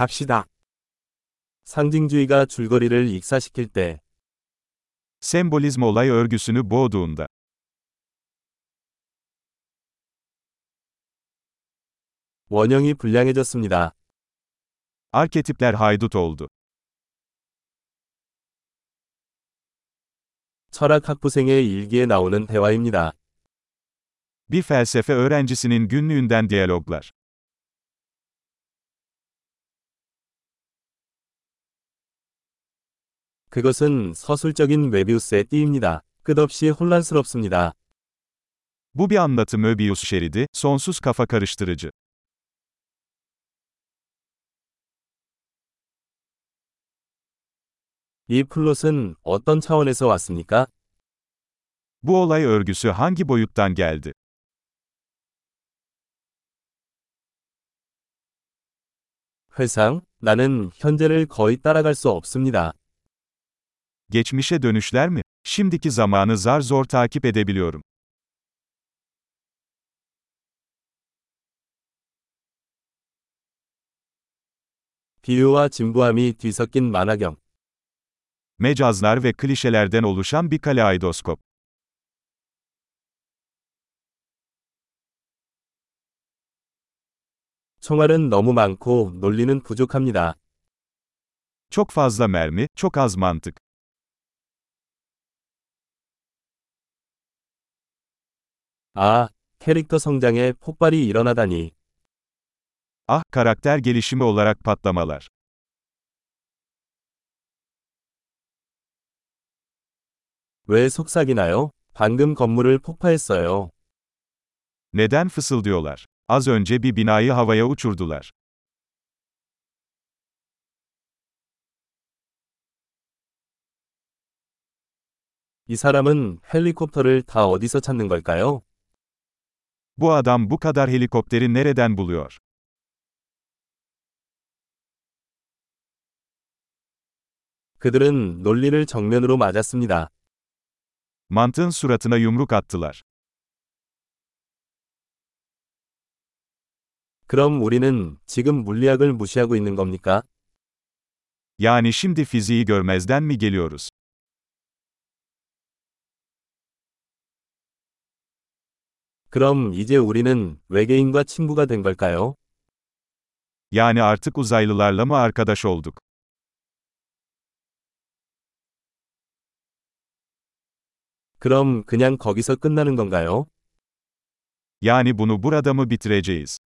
갑시다. 상징주의가 줄거리를 익사시킬 때, Sembolizm olay örgüsünü boğduğunda. 원형이 불량해졌습니다. Arketipler haydut oldu. 철학 학부생의 일기에 나오는 대화입니다. Bir felsefe öğrencisinin günlüğünden diyaloglar. 그것은 서술적인 메비우스의 띠입니다. 끝없이 혼란스럽습니다. Bu bir anlatı Möbius şeridi, sonsuz kafa karıştırıcı. 이 플롯은 어떤 차원에서 왔습니까? Bu olay örgüsü hangi boyuttan geldi? 회상, 나는 현재를 거의 따라갈 수 없습니다. Geçmişe dönüşler mi? Şimdiki zamanı zar zor takip edebiliyorum. 비유와 진부함이 뒤섞인 만화경. Mecazlar ve klişelerden oluşan bir kaleidoskop. 총알은 너무 많고 논리는 부족합니다. Çok fazla mermi, çok az mantık. 아, 캐릭터 성장에 폭발이 일어나다니. Ah, karakter gelişimi olarak patlamalar. 왜 속삭이나요? 방금 건물을 폭파했어요. Neden fısıldıyorlar? Az önce bir binayı havaya uçurdular. 이 사람은 헬리콥터를 다 어디서 찾는 걸까요? Bu adam bu kadar helikopteri nereden buluyor? 그들은 논리를 정면으로 맞았습니다. Mantığın suratına yumruk attılar. 그럼 우리는 지금 물리학을 무시하고 있는 겁니까? Yani şimdi fiziği görmezden mi geliyoruz? 그럼 이제 우리는 외계인과 친구가 된 걸까요? Yani artık uzaylılarla mı arkadaş olduk? 그럼 그냥 거기서 끝나는 건가요? Yani bunu burada mı bitireceğiz?